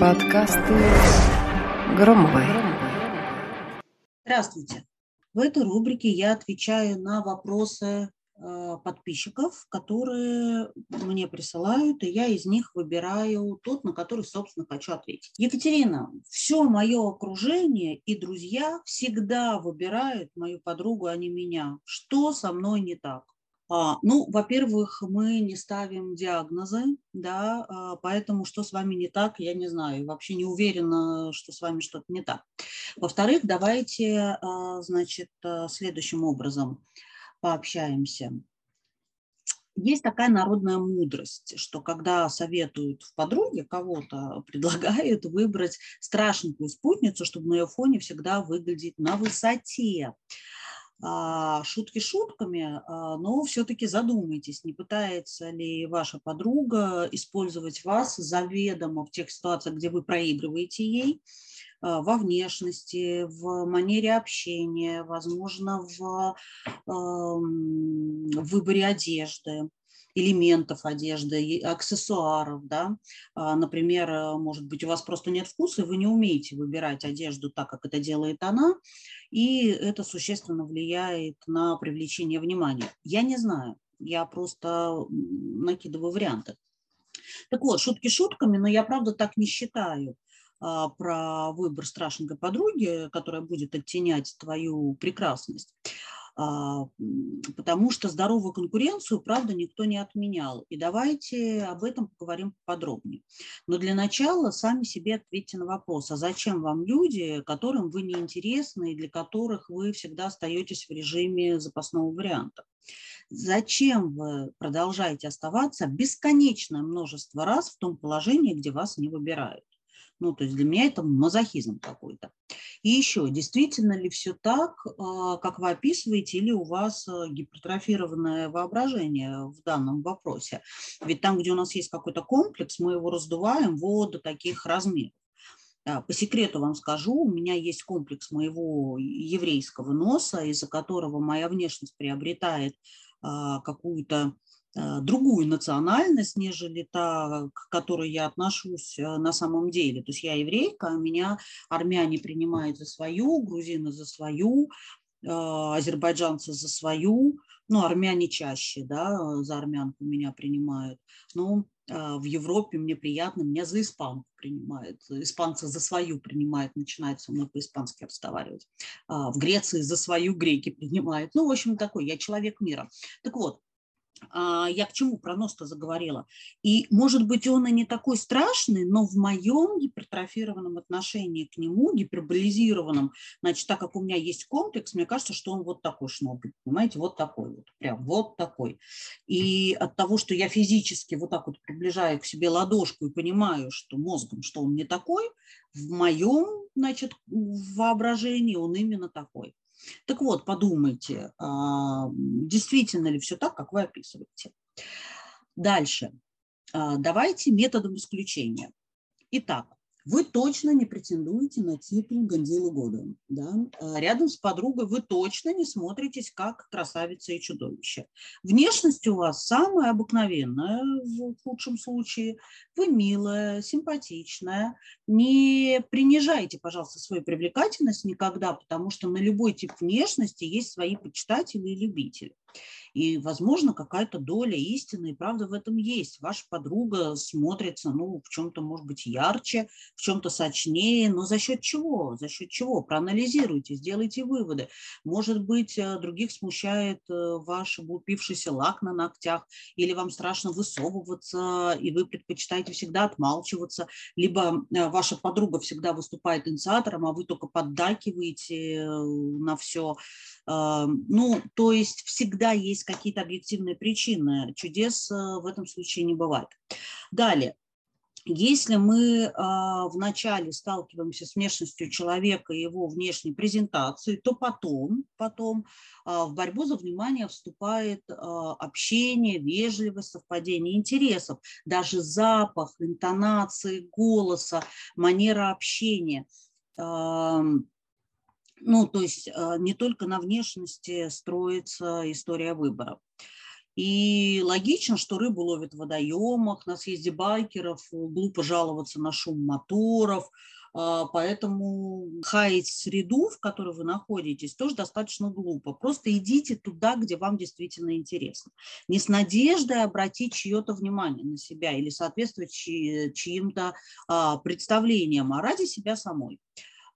Подкасты Громовой. Здравствуйте. В этой рубрике я отвечаю на вопросы э, подписчиков, которые мне присылают, и я из них выбираю тот, на который, собственно, хочу ответить. Екатерина, все мое окружение и друзья всегда выбирают мою подругу, а не меня. Что со мной не так? А, ну, во-первых, мы не ставим диагнозы, да, а, поэтому что с вами не так, я не знаю, вообще не уверена, что с вами что-то не так. Во-вторых, давайте, а, значит, следующим образом пообщаемся. Есть такая народная мудрость, что когда советуют в подруге кого-то, предлагают выбрать страшненькую спутницу, чтобы на ее фоне всегда выглядеть на высоте. А, шутки шутками, а, но все-таки задумайтесь, не пытается ли ваша подруга использовать вас заведомо в тех ситуациях, где вы проигрываете ей, а, во внешности, в манере общения, возможно, в выборе одежды элементов одежды, аксессуаров, да, например, может быть, у вас просто нет вкуса, и вы не умеете выбирать одежду так, как это делает она, и это существенно влияет на привлечение внимания. Я не знаю, я просто накидываю варианты. Так вот, шутки шутками, но я правда так не считаю а, про выбор страшненькой подруги, которая будет оттенять твою прекрасность. А, потому что здоровую конкуренцию, правда, никто не отменял. И давайте об этом поговорим подробнее. Но для начала сами себе ответьте на вопрос, а зачем вам люди, которым вы не интересны и для которых вы всегда остаетесь в режиме запасного варианта? Зачем вы продолжаете оставаться бесконечное множество раз в том положении, где вас не выбирают? Ну, то есть для меня это мазохизм какой-то. И еще, действительно ли все так, а, как вы описываете, или у вас а, гипертрофированное воображение в данном вопросе? Ведь там, где у нас есть какой-то комплекс, мы его раздуваем вот до таких размеров. А, по секрету вам скажу, у меня есть комплекс моего еврейского носа, из-за которого моя внешность приобретает какую-то другую национальность, нежели та, к которой я отношусь э, на самом деле. То есть я еврейка, а меня армяне принимают за свою, грузины за свою, э, азербайджанцы за свою, ну, армяне чаще, да, за армянку меня принимают. Но в Европе мне приятно, меня за испанку принимают, испанцы за свою принимают, начинают со мной по-испански разговаривать. В Греции за свою греки принимают. Ну, в общем, такой, я человек мира. Так вот, а, я к чему про нос-то заговорила. И, может быть, он и не такой страшный, но в моем гипертрофированном отношении к нему, гиперболизированном, значит, так как у меня есть комплекс, мне кажется, что он вот такой шнобель, понимаете, вот такой вот, прям вот такой. И от того, что я физически вот так вот приближаю к себе ладошку и понимаю, что мозгом, что он не такой, в моем, значит, воображении он именно такой. Так вот, подумайте, а, действительно ли все так, как вы описываете. Дальше. А, давайте методом исключения. Итак, вы точно не претендуете на титул Гандилы года. Да? А рядом с подругой вы точно не смотритесь как красавица и чудовище. Внешность у вас самая обыкновенная в худшем случае. Вы милая, симпатичная. Не принижайте, пожалуйста, свою привлекательность никогда, потому что на любой тип внешности есть свои почитатели и любители. И, возможно, какая-то доля истины и правда в этом есть. Ваша подруга смотрится, ну, в чем-то, может быть, ярче, в чем-то сочнее, но за счет чего? За счет чего? Проанализируйте, сделайте выводы. Может быть, э, других смущает э, ваш упившийся лак на ногтях, или вам страшно высовываться, и вы предпочитаете всегда отмалчиваться, либо э, ваша подруга всегда выступает инициатором, а вы только поддакиваете на все. Ну, то есть всегда есть есть какие-то объективные причины. Чудес э, в этом случае не бывает. Далее. Если мы а, вначале сталкиваемся с внешностью человека и его внешней презентацией, то потом, потом а, в борьбу за внимание вступает а, общение, вежливость, совпадение интересов, даже запах, интонации голоса, манера общения. Ну, то есть не только на внешности строится история выборов. И логично, что рыбу ловят в водоемах, на съезде байкеров, глупо жаловаться на шум моторов, а, поэтому хаять среду, в которой вы находитесь, тоже достаточно глупо. Просто идите туда, где вам действительно интересно. Не с надеждой обратить чье-то внимание на себя или соответствовать чьим-то а, представлениям, а ради себя самой.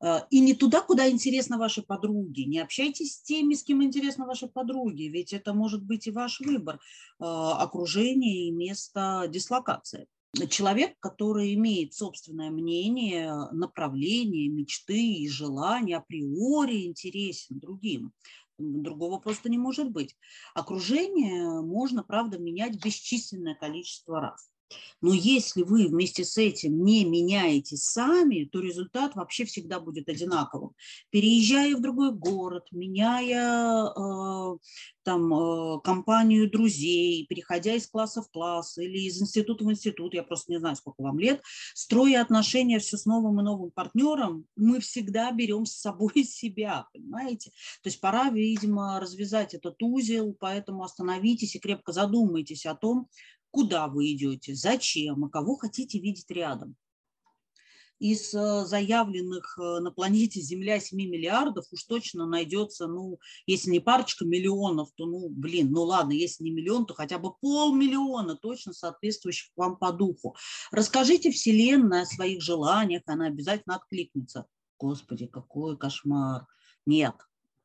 А, и не туда, куда интересно вашей подруге. Не общайтесь с теми, с кем интересно вашей подруге, ведь это может быть и ваш выбор окружения и места дислокации человек, который имеет собственное мнение, направление, мечты и желания, априори интересен другим. Другого просто не может быть. Окружение можно, правда, менять бесчисленное количество раз. Но если вы вместе с этим не меняете сами, то результат вообще всегда будет одинаковым. Переезжая в другой город, меняя э, там э, компанию друзей, переходя из класса в класс или из института в институт, я просто не знаю, сколько вам лет, строя отношения все с новым и новым партнером, мы всегда берем с собой себя, понимаете? То есть пора, видимо, развязать этот узел, поэтому остановитесь и крепко задумайтесь о том, куда вы идете, зачем и кого хотите видеть рядом. Из э, заявленных э, на планете Земля 7 миллиардов уж точно найдется, ну, если не парочка миллионов, то, ну, блин, ну ладно, если не миллион, то хотя бы полмиллиона точно соответствующих вам по духу. Расскажите Вселенной о своих желаниях, она обязательно откликнется. Господи, какой кошмар. Нет,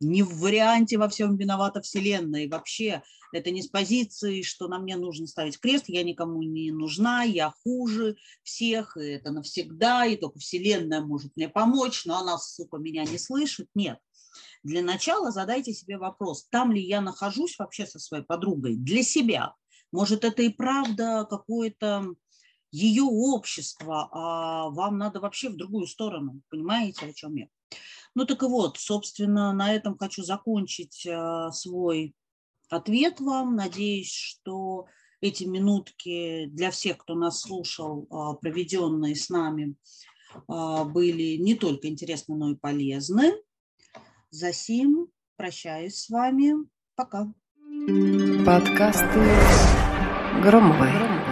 не в варианте во всем виновата Вселенная. И вообще это не с позиции, что на мне нужно ставить крест, я никому не нужна, я хуже всех, и это навсегда, и только Вселенная может мне помочь, но она, сука, меня не слышит. Нет. Для начала задайте себе вопрос, там ли я нахожусь вообще со своей подругой для себя. Может, это и правда какое-то ее общество, а вам надо вообще в другую сторону. Понимаете, о чем я? Ну так и вот, собственно, на этом хочу закончить э, свой ответ вам. Надеюсь, что эти минутки для всех, кто нас слушал, а, проведенные с нами, а, были не только интересны, но и полезны. Засим прощаюсь с вами. Пока. Подкасты Громовой.